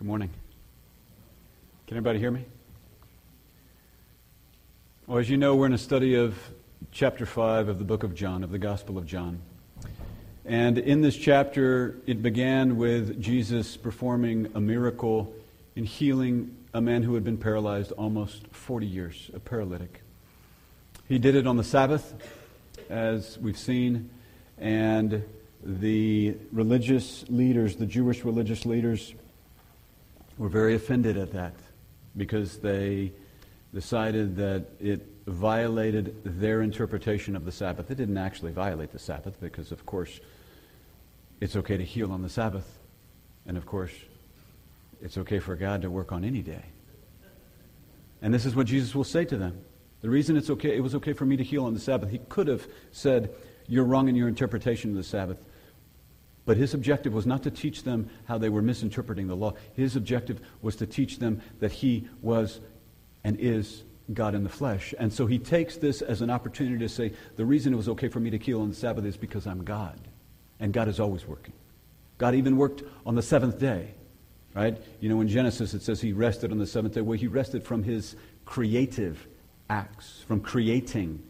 Good morning. Can everybody hear me? Well, as you know, we're in a study of chapter 5 of the book of John, of the Gospel of John. And in this chapter, it began with Jesus performing a miracle in healing a man who had been paralyzed almost 40 years, a paralytic. He did it on the Sabbath, as we've seen, and the religious leaders, the Jewish religious leaders, were very offended at that because they decided that it violated their interpretation of the Sabbath. It didn't actually violate the Sabbath because, of course, it's okay to heal on the Sabbath. And, of course, it's okay for God to work on any day. And this is what Jesus will say to them. The reason it's okay, it was okay for me to heal on the Sabbath, he could have said, You're wrong in your interpretation of the Sabbath. But his objective was not to teach them how they were misinterpreting the law. His objective was to teach them that he was and is God in the flesh. And so he takes this as an opportunity to say, the reason it was okay for me to heal on the Sabbath is because I'm God. And God is always working. God even worked on the seventh day, right? You know, in Genesis it says he rested on the seventh day. Well, he rested from his creative acts, from creating.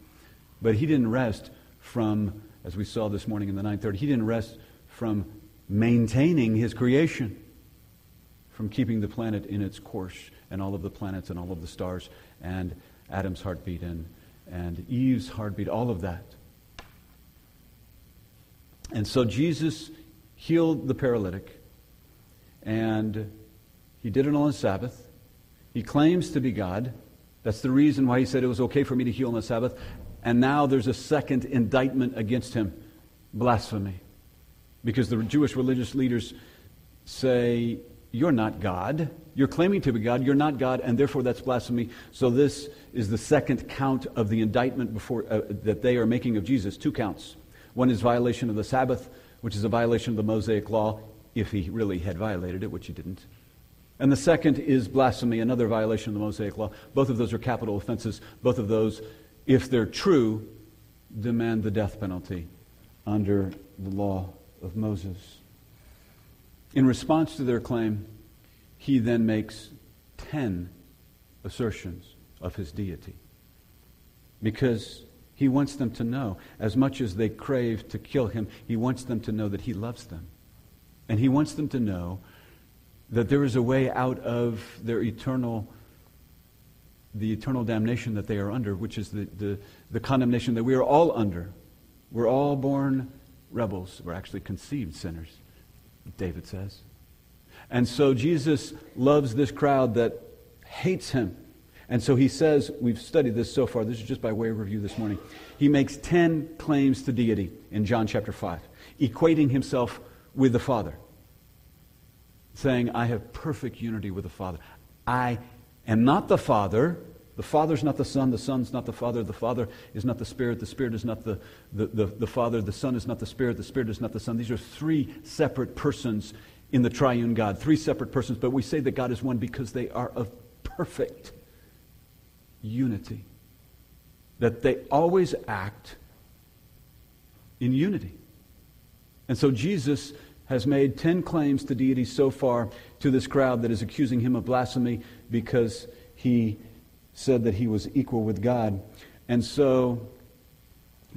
But he didn't rest from, as we saw this morning in the 930, he didn't rest from maintaining his creation, from keeping the planet in its course and all of the planets and all of the stars and Adam's heartbeat and, and Eve's heartbeat, all of that. And so Jesus healed the paralytic, and he did it on the Sabbath. He claims to be God. That's the reason why he said it was okay for me to heal on the Sabbath. And now there's a second indictment against him blasphemy. Because the Jewish religious leaders say, You're not God. You're claiming to be God. You're not God, and therefore that's blasphemy. So this is the second count of the indictment before, uh, that they are making of Jesus. Two counts. One is violation of the Sabbath, which is a violation of the Mosaic law, if he really had violated it, which he didn't. And the second is blasphemy, another violation of the Mosaic law. Both of those are capital offenses. Both of those, if they're true, demand the death penalty under the law of Moses. In response to their claim, he then makes ten assertions of his deity. Because he wants them to know, as much as they crave to kill him, he wants them to know that he loves them. And he wants them to know that there is a way out of their eternal the eternal damnation that they are under, which is the, the, the condemnation that we are all under. We're all born rebels. We're actually conceived sinners, David says. And so Jesus loves this crowd that hates him. And so he says, we've studied this so far, this is just by way of review this morning. He makes 10 claims to deity in John chapter 5, equating himself with the Father, saying, I have perfect unity with the Father. I am not the Father, the Father's not the Son, the Son's not the Father, the Father is not the Spirit, the Spirit is not the, the, the, the, Father, the Son is not the Spirit, the Spirit is not the Son. These are three separate persons in the triune God, three separate persons, but we say that God is one because they are of perfect unity. That they always act in unity. And so Jesus has made 10 claims to deity so far to this crowd that is accusing him of blasphemy because he said that he was equal with God. And so,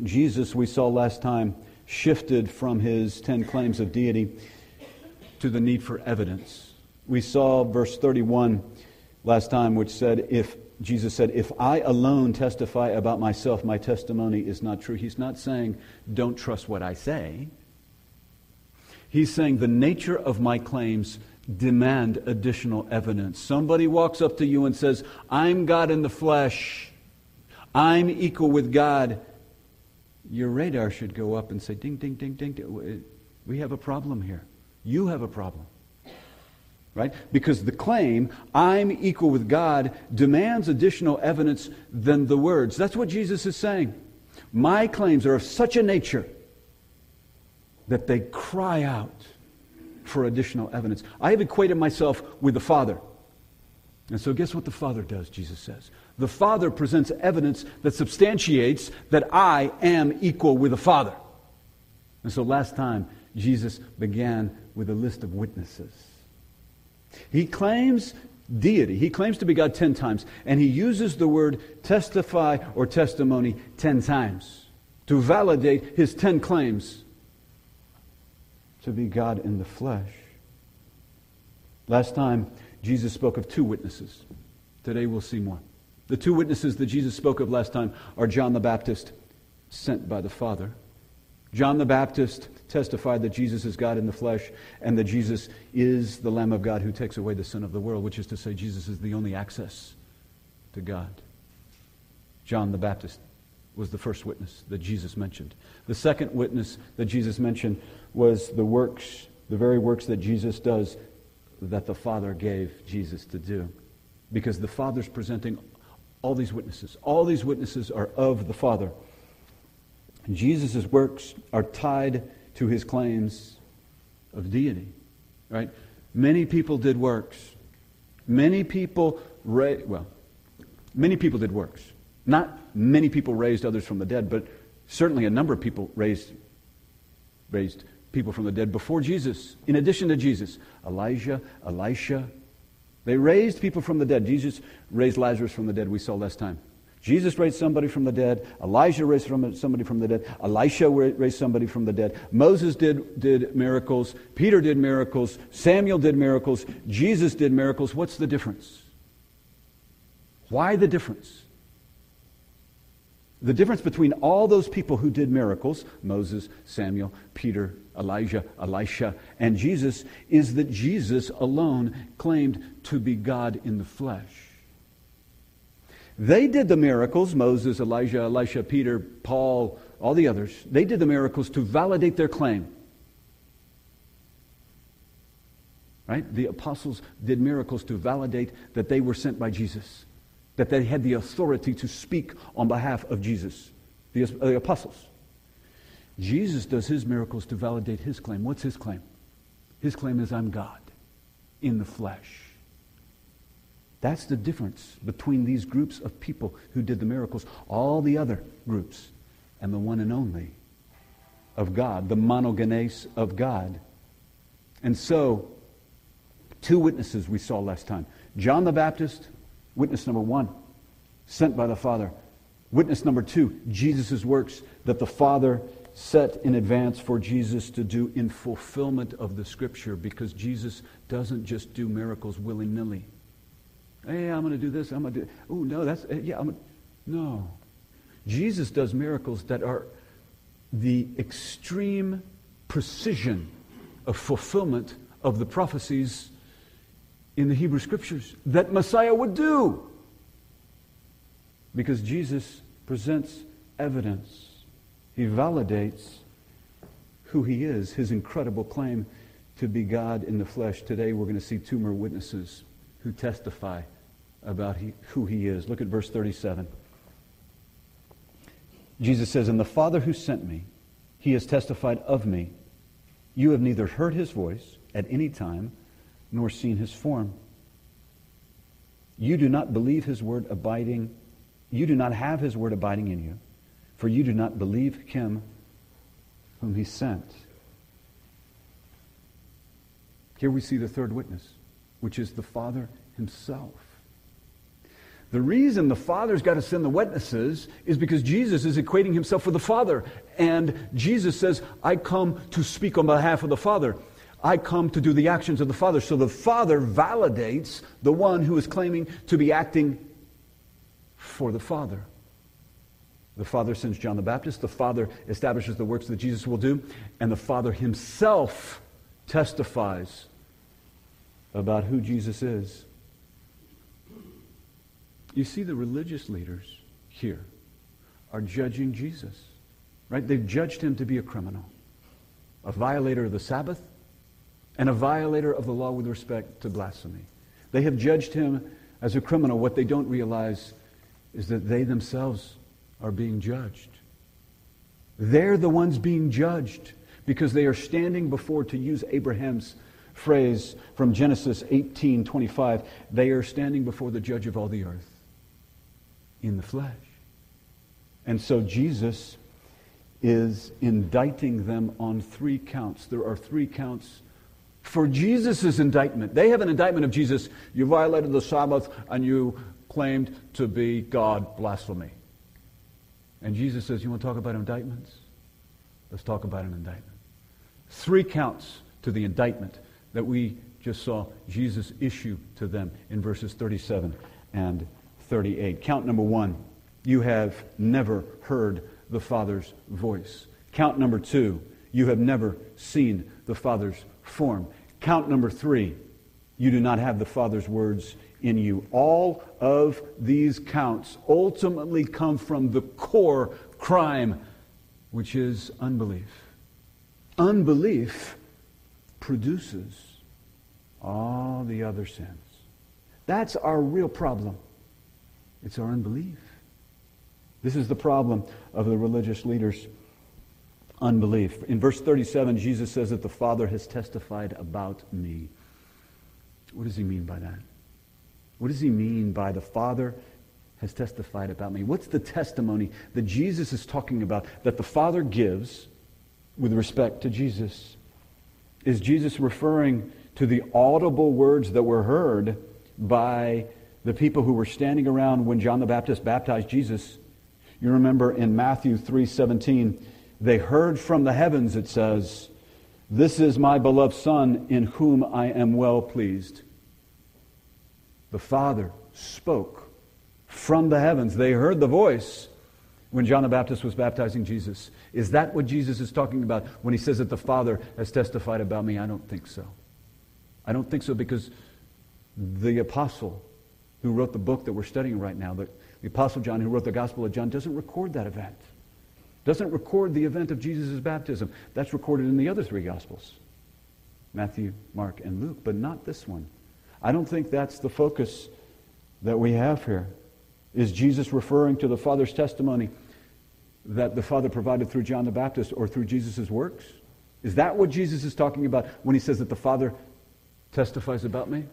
Jesus, we saw last time, shifted from his ten claims of deity to the need for evidence. We saw verse 31 last time, which said, If Jesus said, If I alone testify about myself, my testimony is not true. He's not saying, Don't trust what I say. He's saying, The nature of my claims demand additional evidence. Somebody walks up to you and says, I'm God in the flesh. I'm equal with God. Your radar should go up and say, ding, ding, ding, ding. ding. Uh, we have a problem here. You have a problem. Right? Because the claim, I'm equal with God, demands additional evidence than the words. That's what Jesus is saying. My claims are of such a nature that they cry out for additional evidence. I have equated myself with the Father. And so, guess what the Father does, Jesus says? The Father presents evidence that substantiates that I am equal with the Father. And so, last time, Jesus began with a list of witnesses. He claims deity. He claims to be God ten times, and he uses the word testify or testimony ten times to validate his ten claims to be God in the flesh. Last time, Jesus spoke of two witnesses. Today we'll see more. The two witnesses that Jesus spoke of last time are John the Baptist, sent by the Father. John the Baptist testified that Jesus is God in the flesh and that Jesus is the Lamb of God who takes away the sin of the world, which is to say, Jesus is the only access to God. John the Baptist was the first witness that Jesus mentioned. The second witness that Jesus mentioned was the works, the very works that Jesus does that the Father gave Jesus to do. Because the Father's presenting all these witnesses. All these witnesses are of the Father. Jesus' works are tied to his claims of deity. Right? Many people did works. Many people ra- well, many people did works. Not many people raised others from the dead, but certainly a number of people raised raised people from the dead before Jesus, in addition to Jesus. Elijah, Elisha, they raised people from the dead. Jesus raised Lazarus from the dead, we saw last time. Jesus raised somebody from the dead. Elijah raised somebody from the dead. Elisha raised somebody from the dead. Moses did, did miracles. Peter did miracles. Samuel did miracles. Jesus did miracles. What's the difference? Why the difference? The difference between all those people who did miracles, Moses, Samuel, Peter, Elijah, Elisha, and Jesus, is that Jesus alone claimed to be God in the flesh. They did the miracles, Moses, Elijah, Elisha, Peter, Paul, all the others. They did the miracles to validate their claim. Right? The apostles did miracles to validate that they were sent by Jesus that they had the authority to speak on behalf of Jesus, the, uh, the apostles. Jesus does his miracles to validate his claim. What's his claim? His claim is, I'm God in the flesh. That's the difference between these groups of people who did the miracles, all the other groups, and the one and only of God, the monogenes of God. And so, two witnesses we saw last time John the Baptist Witness number one, sent by the Father. Witness number two, Jesus' works that the Father set in advance for Jesus to do in fulfillment of the Scripture because Jesus doesn't just do miracles willy nilly. Hey, I'm going to do this. I'm going to do. Oh no, that's eh, yeah. I'm gonna, no. Jesus does miracles that are the extreme precision of fulfillment of the prophecies in the Hebrew Scriptures that Messiah would do. Because Jesus presents evidence. He validates who he is, his incredible claim to be God in the flesh. Today we're going to see two more witnesses who testify about he, who he is. Look at verse 37. Jesus says, And the Father who sent me, he has testified of me. You have neither heard his voice at any time nor seen his form. You do not believe his word abiding, you do not have his word abiding in you, for you do not believe him whom he sent. Here we see the third witness, which is the Father himself. The reason the Father's got to send the witnesses is because Jesus is equating himself with the Father. And Jesus says, I come to speak on behalf of the Father. I come to do the actions of the Father. So the Father validates the one who is claiming to be acting for the Father. The Father sends John the Baptist. The Father establishes the works that Jesus will do. And the Father himself testifies about who Jesus is. You see, the religious leaders here are judging Jesus, right? They've judged him to be a criminal, a violator of the Sabbath, and a violator of the law with respect to blasphemy. They have judged him as a criminal. What they don't realize is that they themselves are being judged. They're the ones being judged because they are standing before, to use Abraham's phrase from Genesis 18:25, they are standing before the judge of all the earth in the flesh. And so Jesus is indicting them on three counts. There are three counts for Jesus' indictment. They have an indictment of Jesus. You violated the Sabbath and you claimed to be God, blasphemy. And Jesus says, You want to talk about indictments? Let's talk about an indictment. Three counts to the indictment that we just saw Jesus issue to them in verses 37 and 38. Count number one you have never heard the Father's voice. Count number two you have never seen the Father's form. Count number three you do not have the Father's words in you. All of these counts ultimately come from the core crime, which is unbelief. Unbelief produces all the other sins. That's our real problem. It's our unbelief. This is the problem of the religious leaders' unbelief. In verse 37, Jesus says that the Father has testified about me. What does he mean by that? What does he mean by the Father has testified about me? What's the testimony that Jesus is talking about that the Father gives with respect to Jesus? Is Jesus referring to the audible words that were heard by the people who were standing around when John the Baptist baptized Jesus? You remember in Matthew 3:17, they heard from the heavens it says, "This is my beloved son in whom I am well pleased." The Father spoke from the heavens. They heard the voice when John the Baptist was baptizing Jesus. Is that what Jesus is talking about when he says that the Father has testified about me? I don't think so. I don't think so because the apostle who wrote the book that we're studying right now, the, the apostle John who wrote the Gospel of John, doesn't record that event. Doesn't record the event of Jesus' baptism. That's recorded in the other three Gospels Matthew, Mark, and Luke, but not this one. I don't think that's the focus that we have here. Is Jesus referring to the Father's testimony that the Father provided through John the Baptist or through Jesus' works? Is that what Jesus is talking about when he says that the Father testifies about me?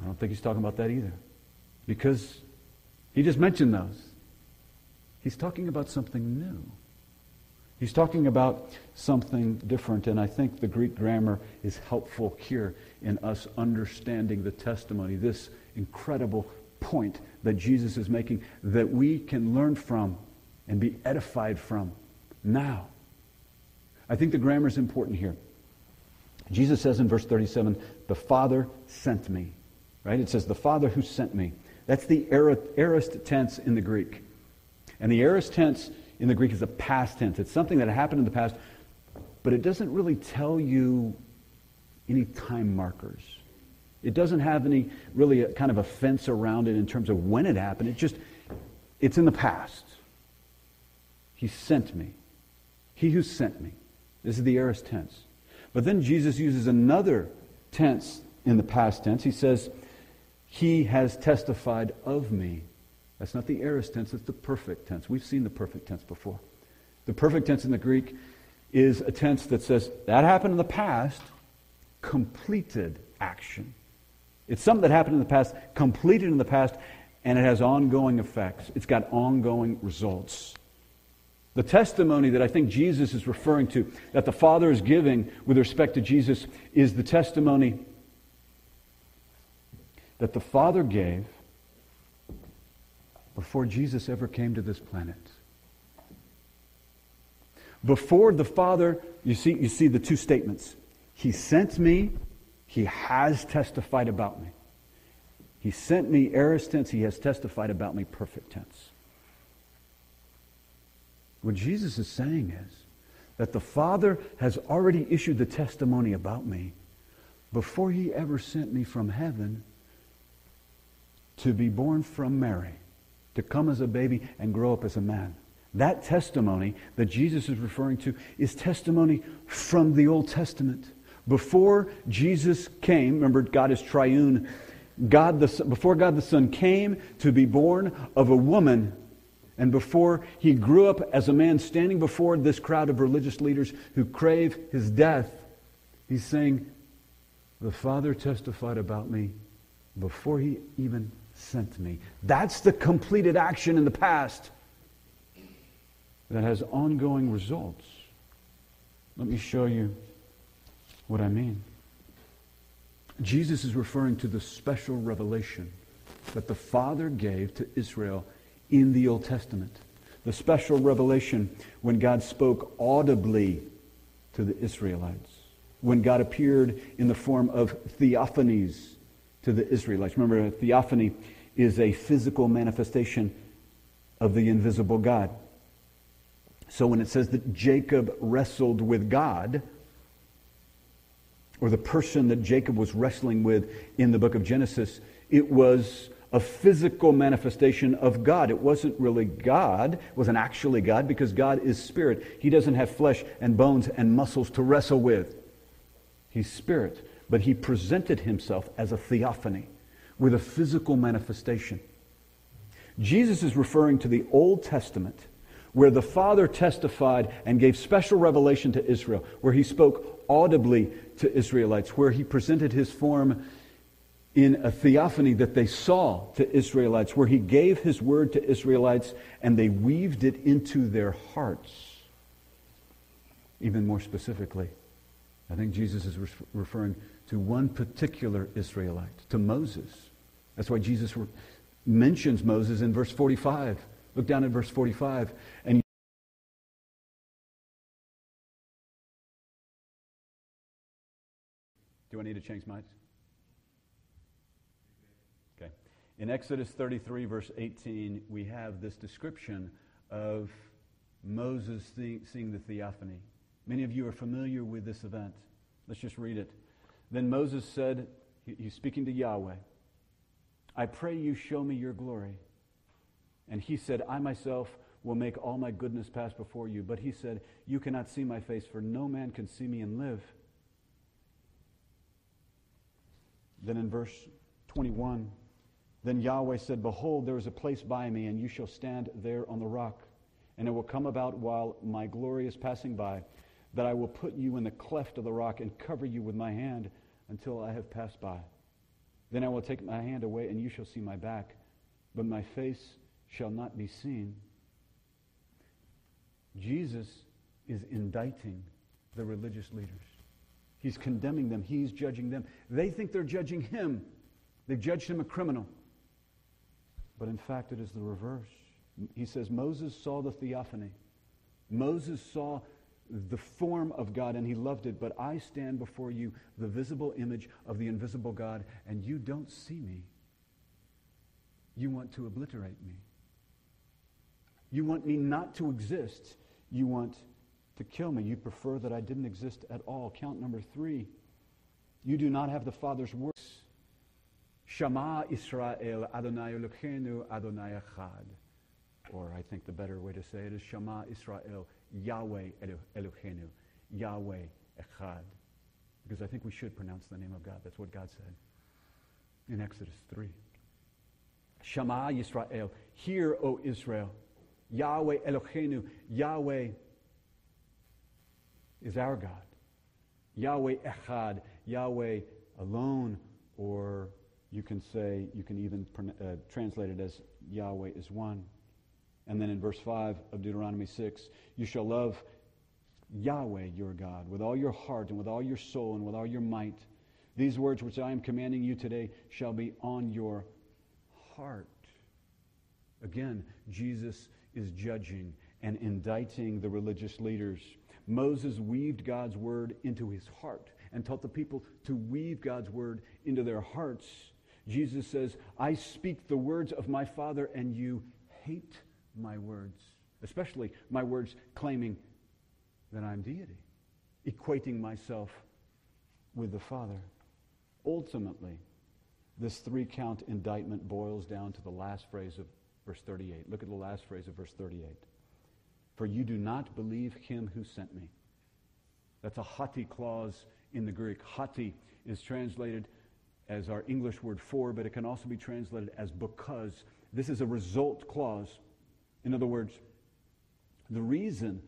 I don't think he's talking about that either. Because he just mentioned those. He's talking about something new. He's talking about something different, and I think the Greek grammar is helpful here in us understanding the testimony, this incredible point that Jesus is making that we can learn from and be edified from now. I think the grammar is important here. Jesus says in verse 37, the Father sent me. Right? It says, the Father who sent me. That's the aorist tense in the Greek. And the aorist tense in the Greek is a past tense. It's something that happened in the past, but it doesn't really tell you any time markers. It doesn't have any really kind of a fence around it in terms of when it happened. It just, it's in the past. He sent me. He who sent me. This is the aorist tense. But then Jesus uses another tense in the past tense. He says, He has testified of me. That's not the aorist tense, it's the perfect tense. We've seen the perfect tense before. The perfect tense in the Greek is a tense that says, That happened in the past, completed action. It's something that happened in the past, completed in the past, and it has ongoing effects. It's got ongoing results. The testimony that I think Jesus is referring to, that the Father is giving with respect to Jesus, is the testimony that the Father gave before Jesus ever came to this planet. Before the Father, you see, you see the two statements. He sent me, he has testified about me. He sent me, aorist tense, he has testified about me, perfect tense. What Jesus is saying is that the Father has already issued the testimony about me before he ever sent me from heaven to be born from Mary, to come as a baby and grow up as a man. That testimony that Jesus is referring to is testimony from the Old Testament. Before Jesus came, remember God is triune. God the, before God the Son came to be born of a woman and before he grew up as a man standing before this crowd of religious leaders who crave his death, he's saying, The Father testified about me before he even sent me. That's the completed action in the past that has ongoing results. Let me show you what I mean. Jesus is referring to the special revelation that the Father gave to Israel in the Old Testament. The special revelation when God spoke audibly to the Israelites, when God appeared in the form of theophanies to the Israelites. Remember, theophany is a physical manifestation of the invisible God. So when it says that Jacob wrestled with God, or the person that Jacob was wrestling with in the book of Genesis, it was a physical manifestation of God. It wasn't really God, it wasn't actually God because God is spirit. He doesn't have flesh and bones and muscles to wrestle with. He's spirit. But he presented himself as a theophany with a physical manifestation. Jesus is referring to the Old Testament where the Father testified and gave special revelation to Israel, where he spoke audibly to Israelites, where he presented his form in a theophany that they saw to Israelites, where he gave his word to Israelites and they weaved it into their hearts. Even more specifically, I think Jesus is re- referring to one particular Israelite, to Moses. That's why Jesus mentions Moses in verse 45. Look down at verse 45. And Do I need to change mics? Okay. In Exodus 33, verse 18, we have this description of Moses seeing the theophany. Many of you are familiar with this event. Let's just read it. Then Moses said, he's speaking to Yahweh, I pray you show me your glory. And he said, I myself will make all my goodness pass before you. But he said, You cannot see my face, for no man can see me and live. Then in verse 21, then Yahweh said, Behold, there is a place by me, and you shall stand there on the rock. And it will come about while my glory is passing by, that I will put you in the cleft of the rock and cover you with my hand until I have passed by. Then I will take my hand away, and you shall see my back, but my face shall not be seen. Jesus is indicting the religious leaders. He's condemning them. He's judging them. They think they're judging him. They've judged him a criminal. But in fact, it is the reverse. He says Moses saw the theophany. Moses saw the form of God and he loved it, but I stand before you, the visible image of the invisible God, and you don't see me. You want to obliterate me. You want me not to exist. You want to kill me. You prefer that I didn't exist at all. Count number three. You do not have the Father's works. Shema Israel Adonai Eloheinu Adonai Echad. Or I think the better way to say it is Shema Israel Yahweh Eloheinu Yahweh Echad. Because I think we should pronounce the name of God. That's what God said in Exodus 3. Shema Yisrael. Hear, O Israel. Yahweh Eloheinu. Yahweh is our God. Yahweh Echad, Yahweh alone, or you can say, you can even uh, translate it as Yahweh is one. And then in verse 5 of Deuteronomy 6, you shall love Yahweh your God with all your heart and with all your soul and with all your might. These words which I am commanding you today shall be on your heart. Again, Jesus is judging and indicting the religious leaders. Moses weaved God's word into his heart and taught the people to weave God's word into their hearts. Jesus says, I speak the words of my Father, and you hate my words, especially my words claiming that I'm deity, equating myself with the Father. Ultimately, this three count indictment boils down to the last phrase of verse 38. Look at the last phrase of verse 38 for you do not believe him who sent me. That's a hoti clause in the Greek. Hoti is translated as our English word for, but it can also be translated as because. This is a result clause. In other words, the reason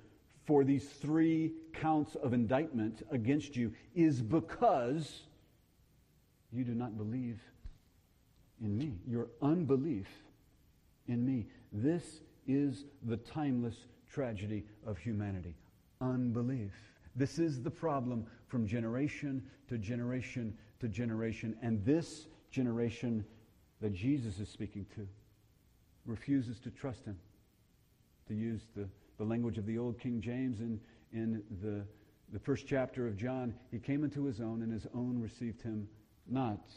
for these three counts of indictment against you is because you do not believe in me. Your unbelief in me. This is the timeless tragedy of humanity unbelief. This is the problem from generation to generation to generation, and this generation that Jesus is speaking to refuses to trust him. To use the, the language of the old King James in, in the, the first chapter of John, he came into his own, and his own received him not.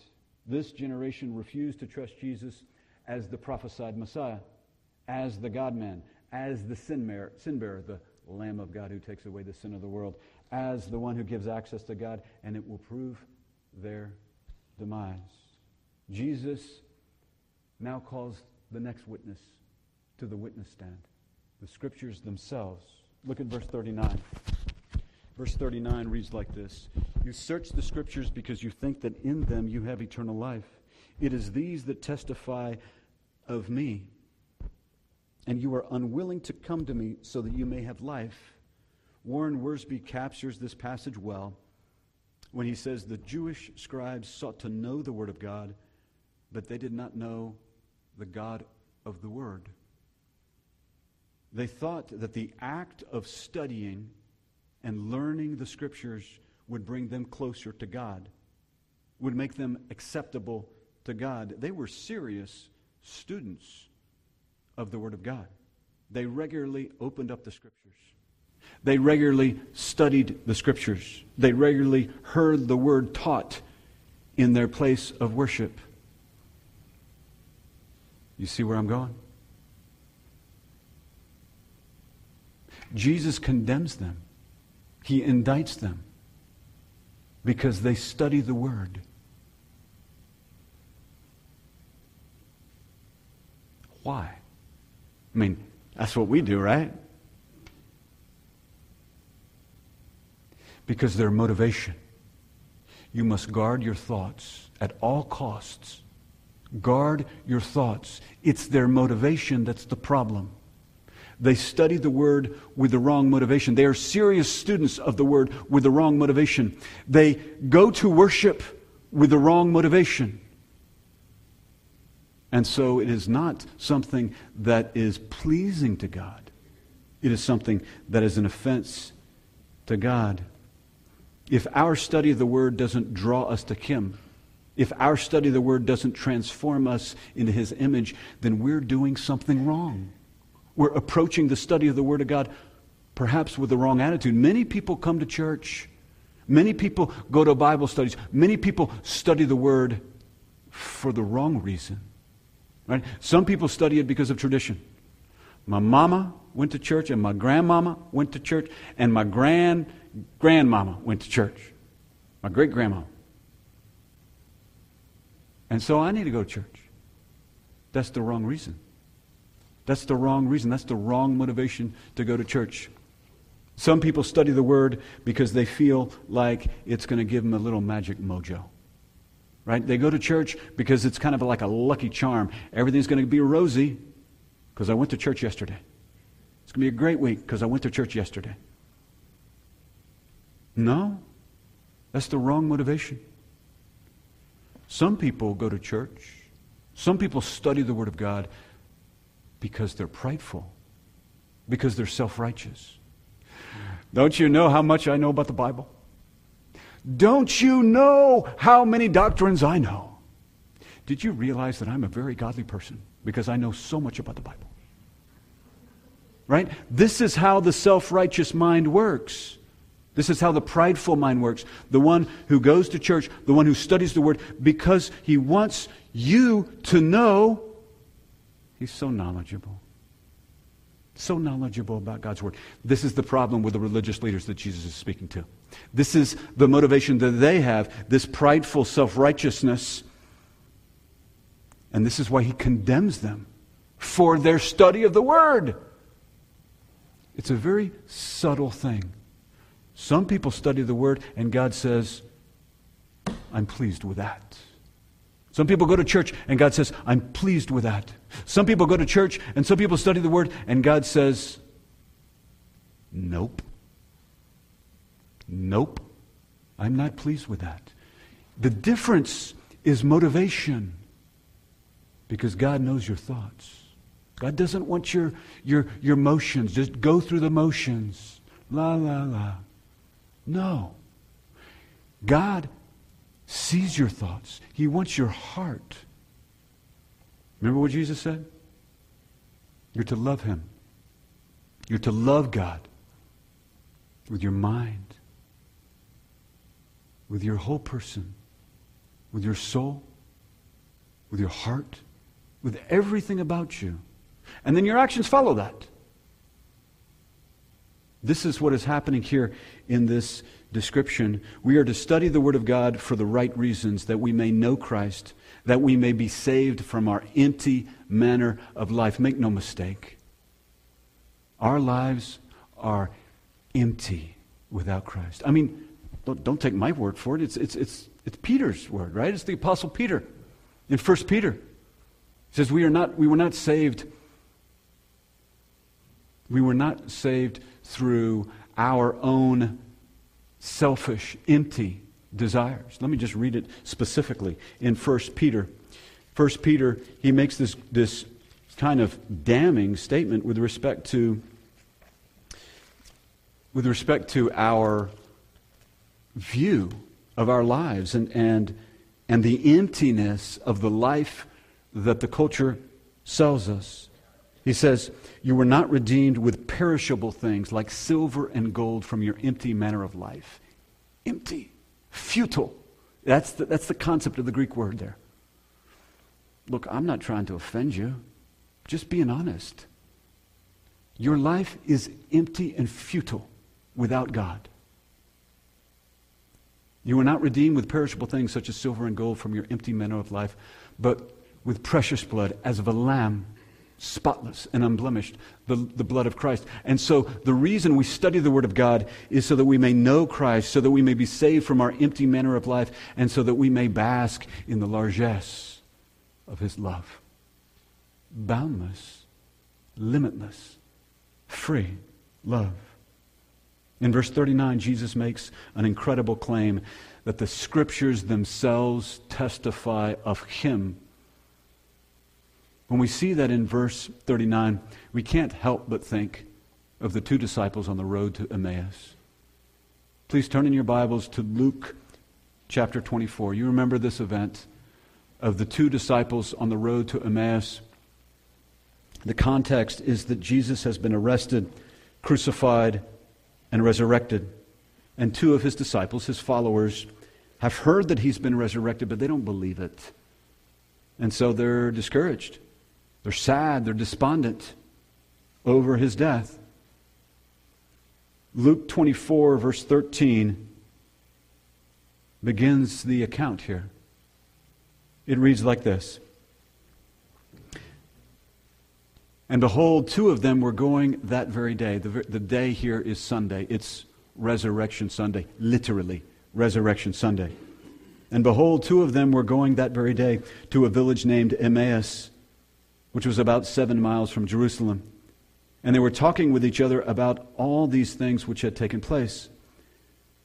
This generation refused to trust Jesus as the prophesied Messiah, as the God man, as the sin bearer, sin bearer, the Lamb of God who takes away the sin of the world, as the one who gives access to God, and it will prove their demise. Jesus now calls the next witness to the witness stand, the scriptures themselves. Look at verse 39. Verse 39 reads like this You search the scriptures because you think that in them you have eternal life. It is these that testify of me. And you are unwilling to come to me so that you may have life. Warren Wiersbe captures this passage well when he says the Jewish scribes sought to know the Word of God, but they did not know the God of the Word. They thought that the act of studying and learning the Scriptures would bring them closer to God, would make them acceptable to God. They were serious students of the Word of God. They regularly opened up the Scriptures. They regularly studied the Scriptures. They regularly heard the Word taught in their place of worship. You see where I'm going? Jesus condemns them. He indicts them because they study the Word. Why? I mean, that's what we do, right? Because their motivation. You must guard your thoughts at all costs. Guard your thoughts. It's their motivation that's the problem. They study the word with the wrong motivation. They are serious students of the word with the wrong motivation. They go to worship with the wrong motivation. And so it is not something that is pleasing to God. It is something that is an offense to God. If our study of the Word doesn't draw us to Him, if our study of the Word doesn't transform us into His image, then we're doing something wrong. We're approaching the study of the Word of God perhaps with the wrong attitude. Many people come to church, many people go to Bible studies, many people study the Word for the wrong reason. Right? Some people study it because of tradition. My mama went to church, and my grandmama went to church, and my grand grandmama went to church. My great grandmama. And so I need to go to church. That's the wrong reason. That's the wrong reason. That's the wrong motivation to go to church. Some people study the Word because they feel like it's going to give them a little magic mojo right? They go to church because it's kind of like a lucky charm. Everything's going to be rosy because I went to church yesterday. It's going to be a great week because I went to church yesterday. No, that's the wrong motivation. Some people go to church, some people study the Word of God because they're prideful, because they're self righteous. Don't you know how much I know about the Bible? Don't you know how many doctrines I know? Did you realize that I'm a very godly person because I know so much about the Bible? Right? This is how the self righteous mind works. This is how the prideful mind works. The one who goes to church, the one who studies the Word, because he wants you to know he's so knowledgeable so knowledgeable about God's Word. This is the problem with the religious leaders that Jesus is speaking to. This is the motivation that they have, this prideful self righteousness. And this is why he condemns them for their study of the Word. It's a very subtle thing. Some people study the Word, and God says, I'm pleased with that. Some people go to church and God says, I'm pleased with that. Some people go to church and some people study the Word and God says, Nope. Nope. I'm not pleased with that. The difference is motivation because God knows your thoughts. God doesn't want your, your, your motions. Just go through the motions. La, la, la. No. God sees your thoughts. He wants your heart. Remember what Jesus said? You're to love him. You're to love God with your mind, with your whole person, with your soul, with your heart, with everything about you. And then your actions follow that. This is what is happening here in this description. We are to study the Word of God for the right reasons, that we may know Christ, that we may be saved from our empty manner of life. Make no mistake. Our lives are empty without Christ. I mean, don't, don't take my word for it. It's, it's, it's, it's Peter's word, right? It's the Apostle Peter in 1 Peter. He says, we, are not, we were not saved. We were not saved through our own selfish, empty desires. Let me just read it specifically in 1 Peter. 1 Peter, he makes this, this kind of damning statement with respect to with respect to our view of our lives and, and, and the emptiness of the life that the culture sells us. He says, You were not redeemed with perishable things like silver and gold from your empty manner of life. Empty, futile. That's the, that's the concept of the Greek word there. Look, I'm not trying to offend you, just being honest. Your life is empty and futile without God. You were not redeemed with perishable things such as silver and gold from your empty manner of life, but with precious blood as of a lamb, spotless and unblemished, the, the blood of Christ. And so the reason we study the Word of God is so that we may know Christ, so that we may be saved from our empty manner of life, and so that we may bask in the largesse of His love. Boundless, limitless, free love. In verse 39, Jesus makes an incredible claim that the scriptures themselves testify of him. When we see that in verse 39, we can't help but think of the two disciples on the road to Emmaus. Please turn in your Bibles to Luke chapter 24. You remember this event of the two disciples on the road to Emmaus. The context is that Jesus has been arrested, crucified, and resurrected. And two of his disciples, his followers, have heard that he's been resurrected, but they don't believe it. And so they're discouraged. They're sad. They're despondent over his death. Luke 24, verse 13, begins the account here. It reads like this And behold, two of them were going that very day. The, the day here is Sunday. It's Resurrection Sunday, literally, Resurrection Sunday. And behold, two of them were going that very day to a village named Emmaus, which was about seven miles from Jerusalem. And they were talking with each other about all these things which had taken place.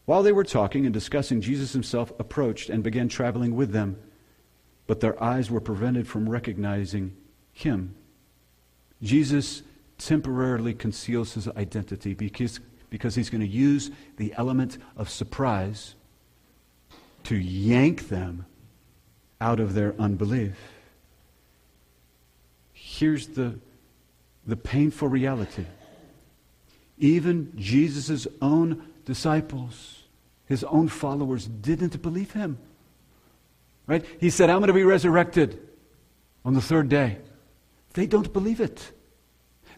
While they were talking and discussing, Jesus himself approached and began traveling with them, but their eyes were prevented from recognizing him. Jesus temporarily conceals his identity because, because he's going to use the element of surprise to yank them out of their unbelief. Here's the, the painful reality. Even Jesus' own disciples, his own followers, didn't believe him. Right? He said, I'm going to be resurrected on the third day. They don't believe it.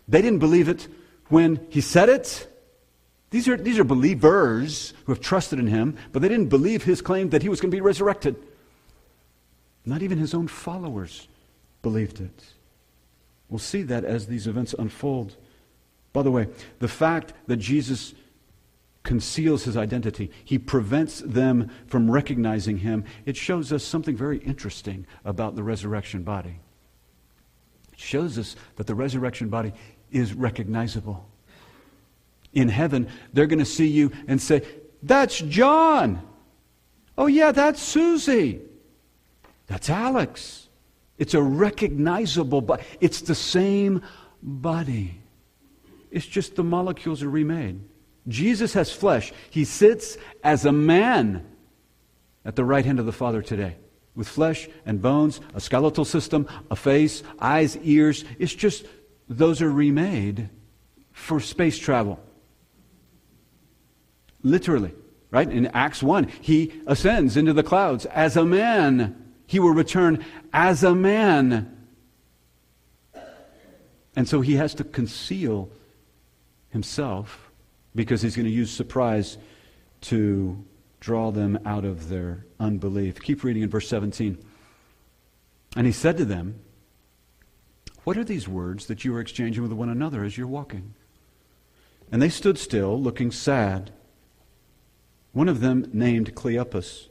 They didn't believe it when he said it. These are, these are believers who have trusted in him, but they didn't believe his claim that he was going to be resurrected. Not even his own followers believed it. We'll see that as these events unfold. By the way, the fact that Jesus conceals his identity, he prevents them from recognizing him, it shows us something very interesting about the resurrection body It shows us that the resurrection body is recognizable. In heaven, they're going to see you and say, That's John. Oh, yeah, that's Susie. That's Alex. It's a recognizable body. It's the same body. It's just the molecules are remade. Jesus has flesh. He sits as a man at the right hand of the Father today with flesh and bones, a skeletal system, a face, eyes, ears. It's just those are remade for space travel. Literally, right? In Acts 1, he ascends into the clouds as a man. He will return as a man. And so he has to conceal himself because he's going to use surprise to draw them out of their unbelief. Keep reading in verse 17. And he said to them, What are these words that you are exchanging with one another as you're walking? And they stood still, looking sad. One of them, named Cleopas,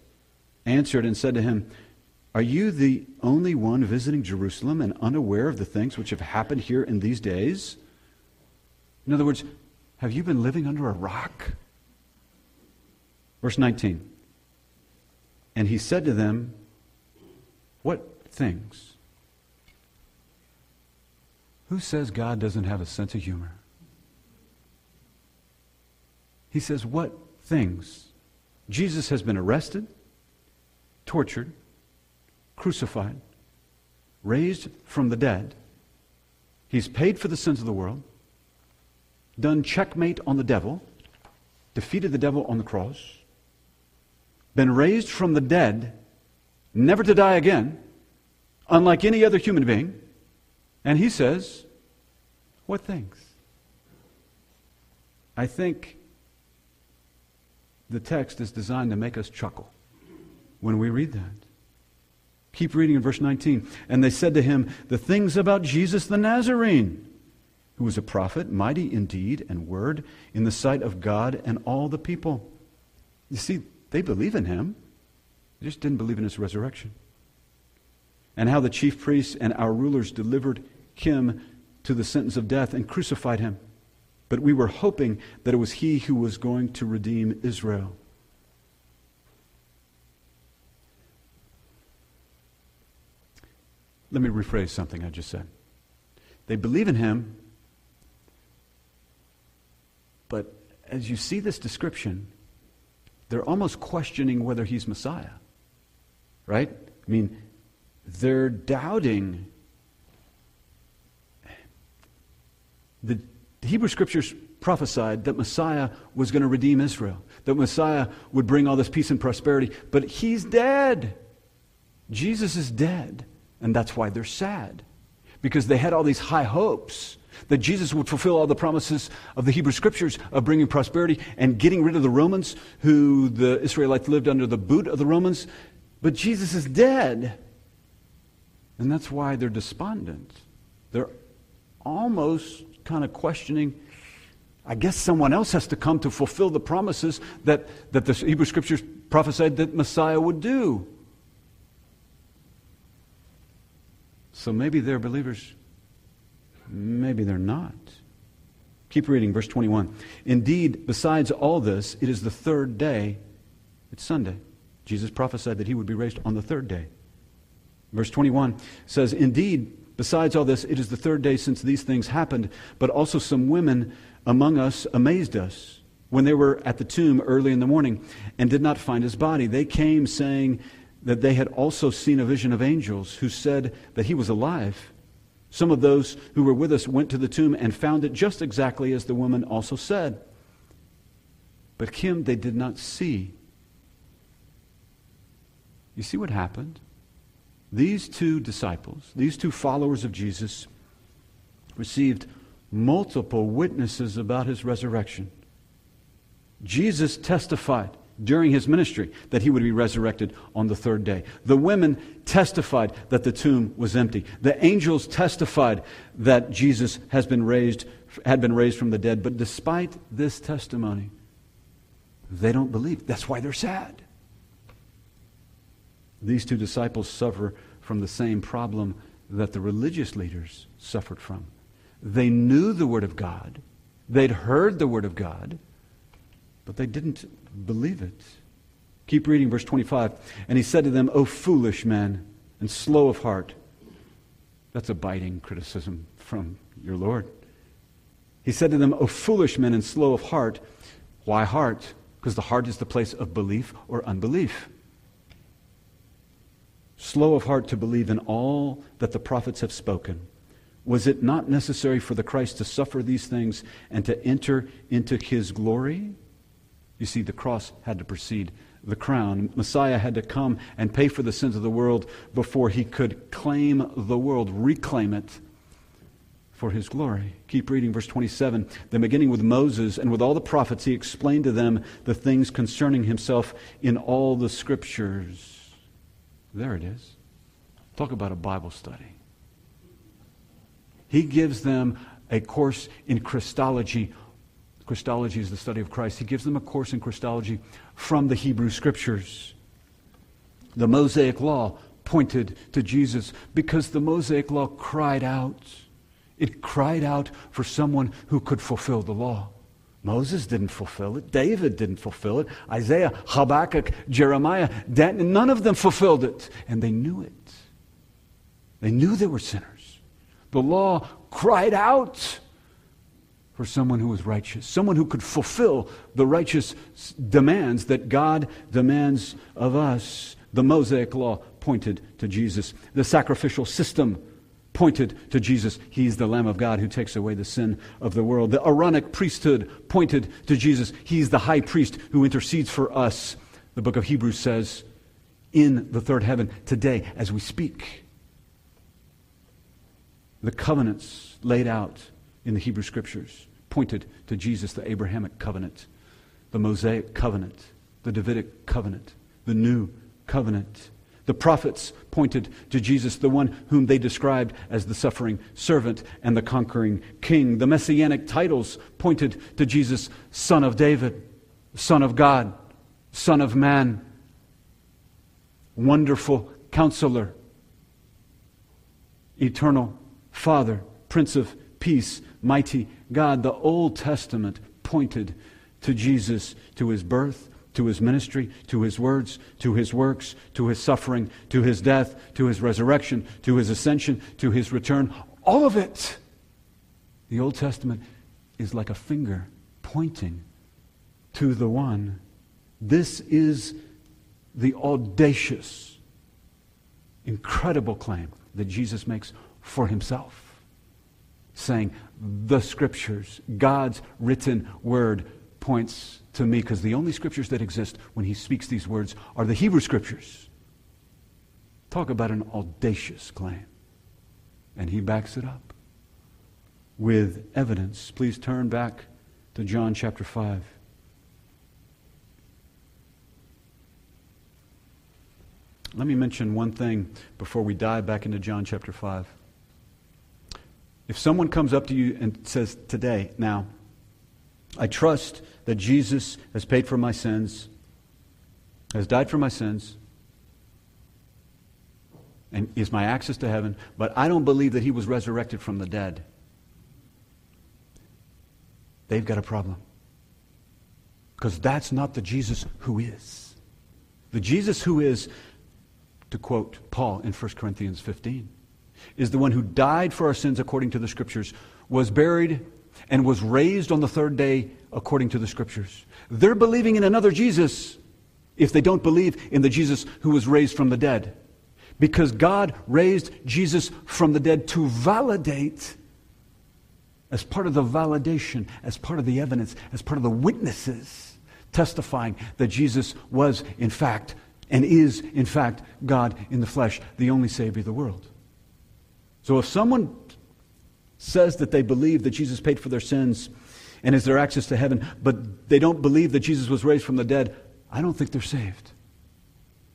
answered and said to him, Are you the only one visiting Jerusalem and unaware of the things which have happened here in these days? In other words, have you been living under a rock? Verse 19. And he said to them, What things? Who says God doesn't have a sense of humor? He says, What things? Jesus has been arrested, tortured, crucified, raised from the dead. He's paid for the sins of the world, done checkmate on the devil, defeated the devil on the cross, been raised from the dead, never to die again, unlike any other human being. And he says, What things? I think the text is designed to make us chuckle when we read that. Keep reading in verse 19. And they said to him, The things about Jesus the Nazarene, who was a prophet, mighty in deed and word, in the sight of God and all the people. You see, they believe in him. They just didn't believe in his resurrection. And how the chief priests and our rulers delivered him to the sentence of death and crucified him. But we were hoping that it was he who was going to redeem Israel. Let me rephrase something I just said. They believe in him, but as you see this description, they're almost questioning whether he's Messiah. Right? I mean, they're doubting. The Hebrew scriptures prophesied that Messiah was going to redeem Israel, that Messiah would bring all this peace and prosperity, but he's dead. Jesus is dead, and that's why they're sad, because they had all these high hopes that Jesus would fulfill all the promises of the Hebrew Scriptures of bringing prosperity and getting rid of the Romans, who the Israelites lived under the boot of the Romans. But Jesus is dead. And that's why they're despondent. They're almost kind of questioning I guess someone else has to come to fulfill the promises that, that the Hebrew Scriptures prophesied that Messiah would do. So maybe they're believers Maybe they're not. Keep reading, verse 21. Indeed, besides all this, it is the third day. It's Sunday. Jesus prophesied that he would be raised on the third day. Verse 21 says, Indeed, besides all this, it is the third day since these things happened, but also some women among us amazed us when they were at the tomb early in the morning and did not find his body. They came saying that they had also seen a vision of angels who said that he was alive. Some of those who were with us went to the tomb and found it just exactly as the woman also said. But him they did not see. You see what happened? These two disciples, these two followers of Jesus, received multiple witnesses about his resurrection. Jesus testified during his ministry that he would be resurrected on the third day. The women testified that the tomb was empty. The angels testified that Jesus has been raised, had been raised from the dead. But despite this testimony, they don't believe. That's why they're sad. These two disciples suffer from the same problem that the religious leaders suffered from. They knew the Word of God, they'd heard the Word of God, but they didn't believe it. Keep reading verse 25. And he said to them, O foolish men and slow of heart. That's a biting criticism from your Lord. He said to them, O foolish men and slow of heart. Why heart? Because the heart is the place of belief or unbelief. slow of heart to believe in all that the prophets have spoken. Was it not necessary for the Christ to suffer these things and to enter into his glory? You see, the cross had to precede the crown. Messiah had to come and pay for the sins of the world before he could claim the world, reclaim it for his glory. Keep reading verse 27. Then, beginning with Moses and with all the prophets, he explained to them the things concerning himself in all the scriptures. There it is. Talk about a Bible study. He gives them a course in Christology. Christology is the study of Christ. He gives them a course in Christology from the Hebrew Scriptures. The Mosaic Law pointed to Jesus because the Mosaic Law cried out. It cried out for someone who could fulfill the law. Moses didn't fulfill it. David didn't fulfill it. Isaiah, Habakkuk, Jeremiah, none of them fulfilled it. And they knew it. They knew they were sinners. The law cried out for someone who was righteous, someone who could fulfill the righteous demands that God demands of us. The Mosaic law pointed to Jesus. The sacrificial system pointed to Jesus. He's the Lamb of God who takes away the sin of the world. The Aaronic priesthood pointed to Jesus. He's the high priest who intercedes for us. The book of Hebrews says, in the third heaven today as we speak. The covenants laid out in the Hebrew Scriptures pointed to Jesus, the Abrahamic covenant, the Mosaic covenant, the Davidic covenant, the new covenant. The prophets pointed to Jesus, the one whom they described as the suffering servant and the conquering king. The messianic titles pointed to Jesus, Son of David, Son of God, Son of Man, Wonderful Counselor, Eternal Father, Prince of Peace, Mighty God. The Old Testament pointed to Jesus, to his birth, to his ministry, to his words, to his works, to his suffering, to his death, to his resurrection, to his ascension, to his return. All of it. The Old Testament is like a finger pointing to the one. This is the audacious, incredible claim that Jesus makes for himself, saying, The Scriptures, God's written word, points to me because the only scriptures that exist when he speaks these words are the Hebrew scriptures. Talk about an audacious claim. And he backs it up with evidence. Please turn back to John chapter 5. Let me mention one thing before we dive back into John chapter 5. If someone comes up to you and says, Today, now, I trust that Jesus has paid for my sins, has died for my sins, and is my access to heaven, but I don't believe that he was resurrected from the dead. They've got a problem. Because that's not the Jesus who is. The Jesus who is, to quote Paul in 1 Corinthians 15, is the one who died for our sins according to the Scriptures, was buried, and was raised on the third day according to the scriptures. They're believing in another Jesus if they don't believe in the Jesus who was raised from the dead. Because God raised Jesus from the dead to validate, as part of the validation, as part of the evidence, as part of the witnesses, testifying that Jesus was, in fact, and is, in fact, God in the flesh, the only Savior of the world. So if someone says that they believe that Jesus paid for their sins and is their access to heaven, but they don't believe that Jesus was raised from the dead, I don't think they're saved.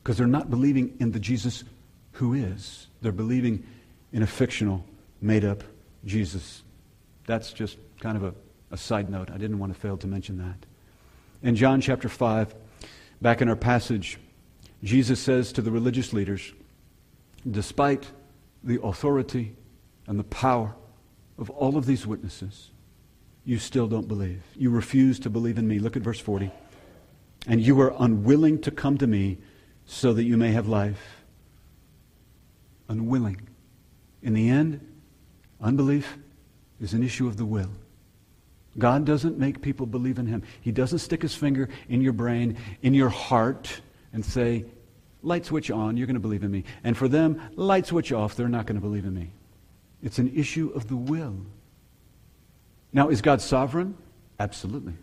Because they're not believing in the Jesus who is. They're believing in a fictional, made up Jesus. That's just kind of a, a side note. I didn't want to fail to mention that. In John chapter 5, back in our passage, Jesus says to the religious leaders, despite the authority and the power of all of these witnesses, you still don't believe. You refuse to believe in me. Look at verse 40. And you are unwilling to come to me so that you may have life. Unwilling. In the end, unbelief is an issue of the will. God doesn't make people believe in Him. He doesn't stick His finger in your brain, in your heart, and say, light switch on, you're going to believe in me. And for them, light switch off, they're not going to believe in me. It's an issue of the will. Now, is God sovereign? Absolutely.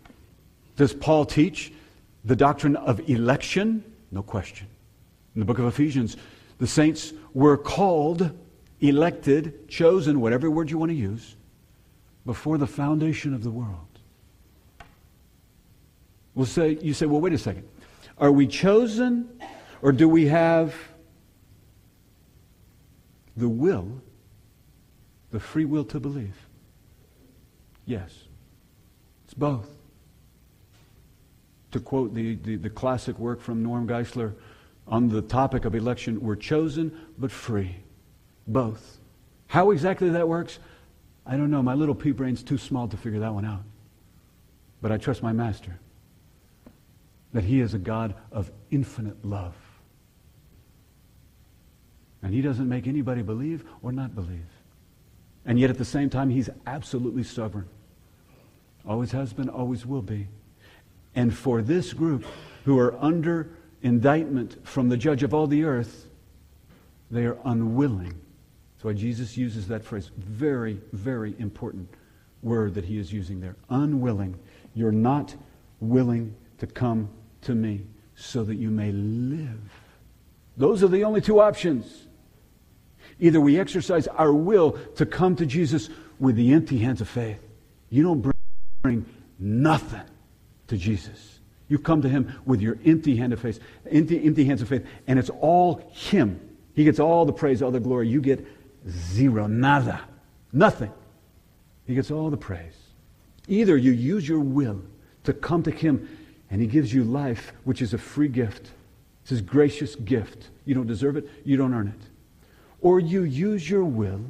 Does Paul teach the doctrine of election? No question. In the book of Ephesians, the saints were called, elected, chosen, whatever word you want to use, before the foundation of the world. We'll say, you say, well, wait a second. Are we chosen or do we have the will, the free will to believe? Yes. It's both. To quote the, the, the, classic work from Norm Geisler on the topic of election, we're chosen but free. Both. How exactly that works, I don't know. My little pea brain's too small to figure that one out. But I trust my master that he is a God of infinite love. And he doesn't make anybody believe or not believe. And yet at the same time, he's absolutely stubborn. Always has been, always will be. And for this group who are under indictment from the judge of all the earth, they are unwilling. That's why Jesus uses that phrase. Very, very important word that he is using there. Unwilling. You're not willing to come to me so that you may live. Those are the only two options. Either we exercise our will to come to Jesus with the empty hands of faith. You don't bring nothing to Jesus. You come to him with your empty hand of faith, empty, empty hands of faith, and it's all him. He gets all the praise, all the glory. You get zero, nada, nothing. He gets all the praise. Either you use your will to come to him and he gives you life, which is a free gift. It's his gracious gift. You don't deserve it, you don't earn it. Or you use your will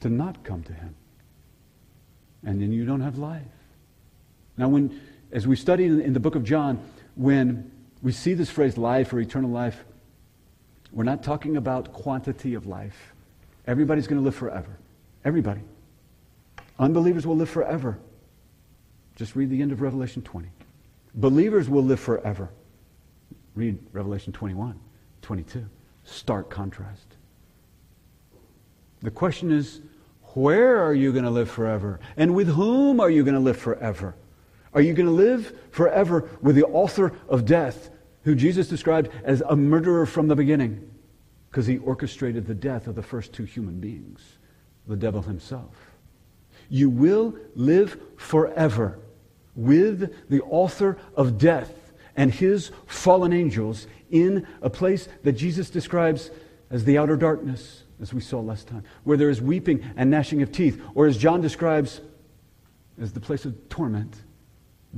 to not come to him. And then you don't have life. Now, when, as we study in, in the book of John, when we see this phrase life or eternal life, we're not talking about quantity of life. Everybody's going to live forever. Everybody. Unbelievers will live forever. Just read the end of Revelation 20. Believers will live forever. Read Revelation 21, 22. Stark contrast. The question is, where are you going to live forever? And with whom are you going to live forever? Are you going to live forever with the author of death, who Jesus described as a murderer from the beginning? Because he orchestrated the death of the first two human beings, the devil himself. You will live forever with the author of death and his fallen angels in a place that Jesus describes as the outer darkness, as we saw last time, where there is weeping and gnashing of teeth, or as John describes as the place of torment,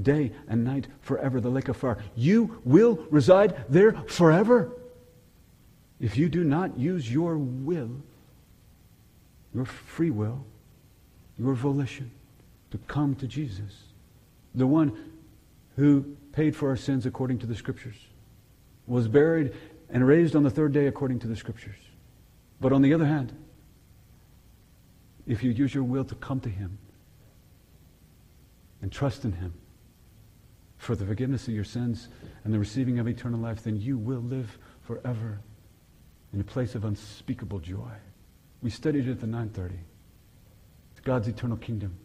day and night forever, the lake of fire. You will reside there forever if you do not use your will, your free will, your volition to come to Jesus the one who paid for our sins according to the Scriptures, was buried and raised on the third day according to the Scriptures. But on the other hand, if you use your will to come to Him and trust in Him for the forgiveness of your sins and the receiving of eternal life, then you will live forever in a place of unspeakable joy. We studied it at the 930. It's God's eternal kingdom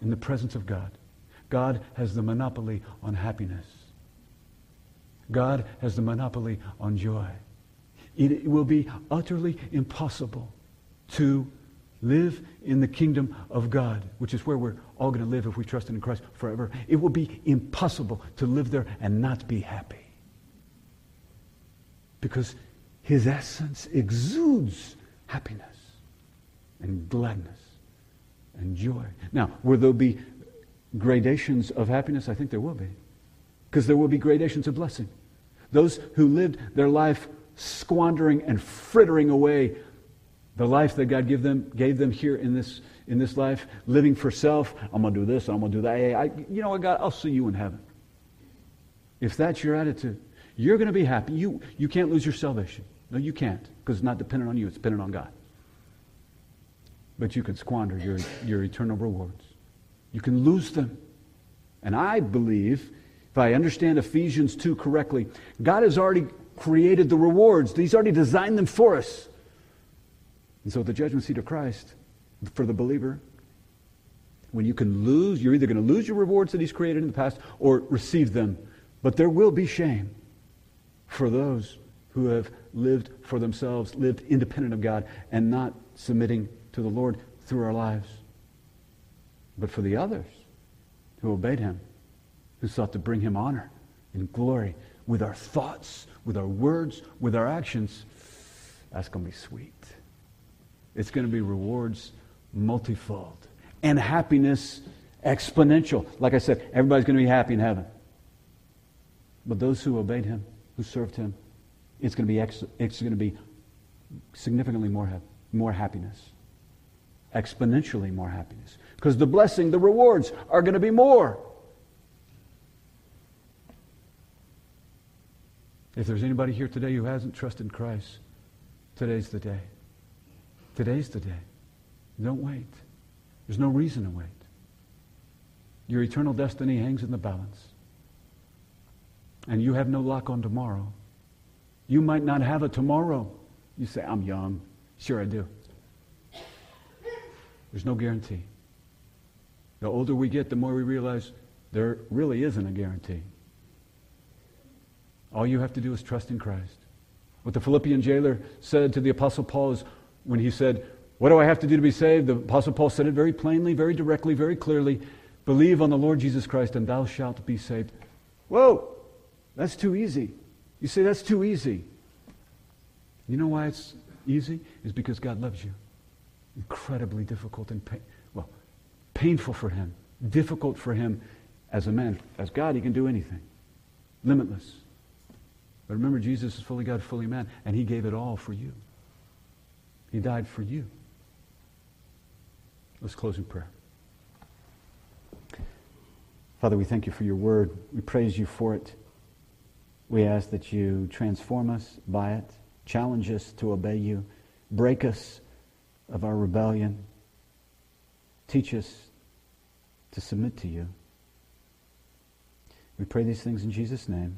in the presence of God. God has the monopoly on happiness. God has the monopoly on joy. It will be utterly impossible to live in the kingdom of God, which is where we're all going to live if we trust in Christ forever. It will be impossible to live there and not be happy. Because his essence exudes happiness and gladness and joy. Now, will there be gradations of happiness? I think there will be. Because there will be gradations of blessing. Those who lived their life squandering and frittering away the life that God give them, gave them here in this, in this life, living for self. I'm going to do this, I'm going to do that. Hey, I, you know what, God, I'll see you in heaven. If that's your attitude, you're going to be happy. You, you can't lose your salvation. No, you can't, because it's not dependent on you, it's dependent on God. But you can squander your, your eternal rewards. You can lose them. And I believe if I understand Ephesians 2 correctly, God has already created the rewards. He's already designed them for us. And so the judgment seat of Christ for the believer, when you can lose, you're either going to lose your rewards that he's created in the past or receive them. But there will be shame for those who have lived for themselves, lived independent of God, and not submitting to the Lord through our lives. But for the others who obeyed him, who sought to bring him honor and glory with our thoughts, with our words, with our actions, that's going to be sweet. It's going to be rewards multifold and happiness exponential. Like I said, everybody's going to be happy in heaven. But those who obeyed him, who served him, it's going to be, ex- it's going to be significantly more, ha- more happiness. Exponentially more happiness. Because the blessing, the rewards are going to be more. If there's anybody here today who hasn't trusted Christ, today's the day. Today's the day. Don't wait. There's no reason to wait. Your eternal destiny hangs in the balance. And you have no luck on tomorrow. You might not have a tomorrow. You say, I'm young. Sure, I do. There's no guarantee. The older we get, the more we realize there really isn't a guarantee. All you have to do is trust in Christ. What the Philippian jailer said to the Apostle Paul is when he said, What do I have to do to be saved? The Apostle Paul said it very plainly, very directly, very clearly Believe on the Lord Jesus Christ, and thou shalt be saved. Whoa, that's too easy. You say that's too easy. You know why it's easy? Is because God loves you. Incredibly difficult and pain, well, painful for him, difficult for him as a man. As God, he can do anything. Limitless. But remember, Jesus is fully God, fully man, and he gave it all for you. He died for you. Let's close in prayer. Father, we thank you for your word. We praise you for it. We ask that you transform us by it, challenge us to obey you, break us of our rebellion, teach us to submit to you. We pray these things in Jesus' name.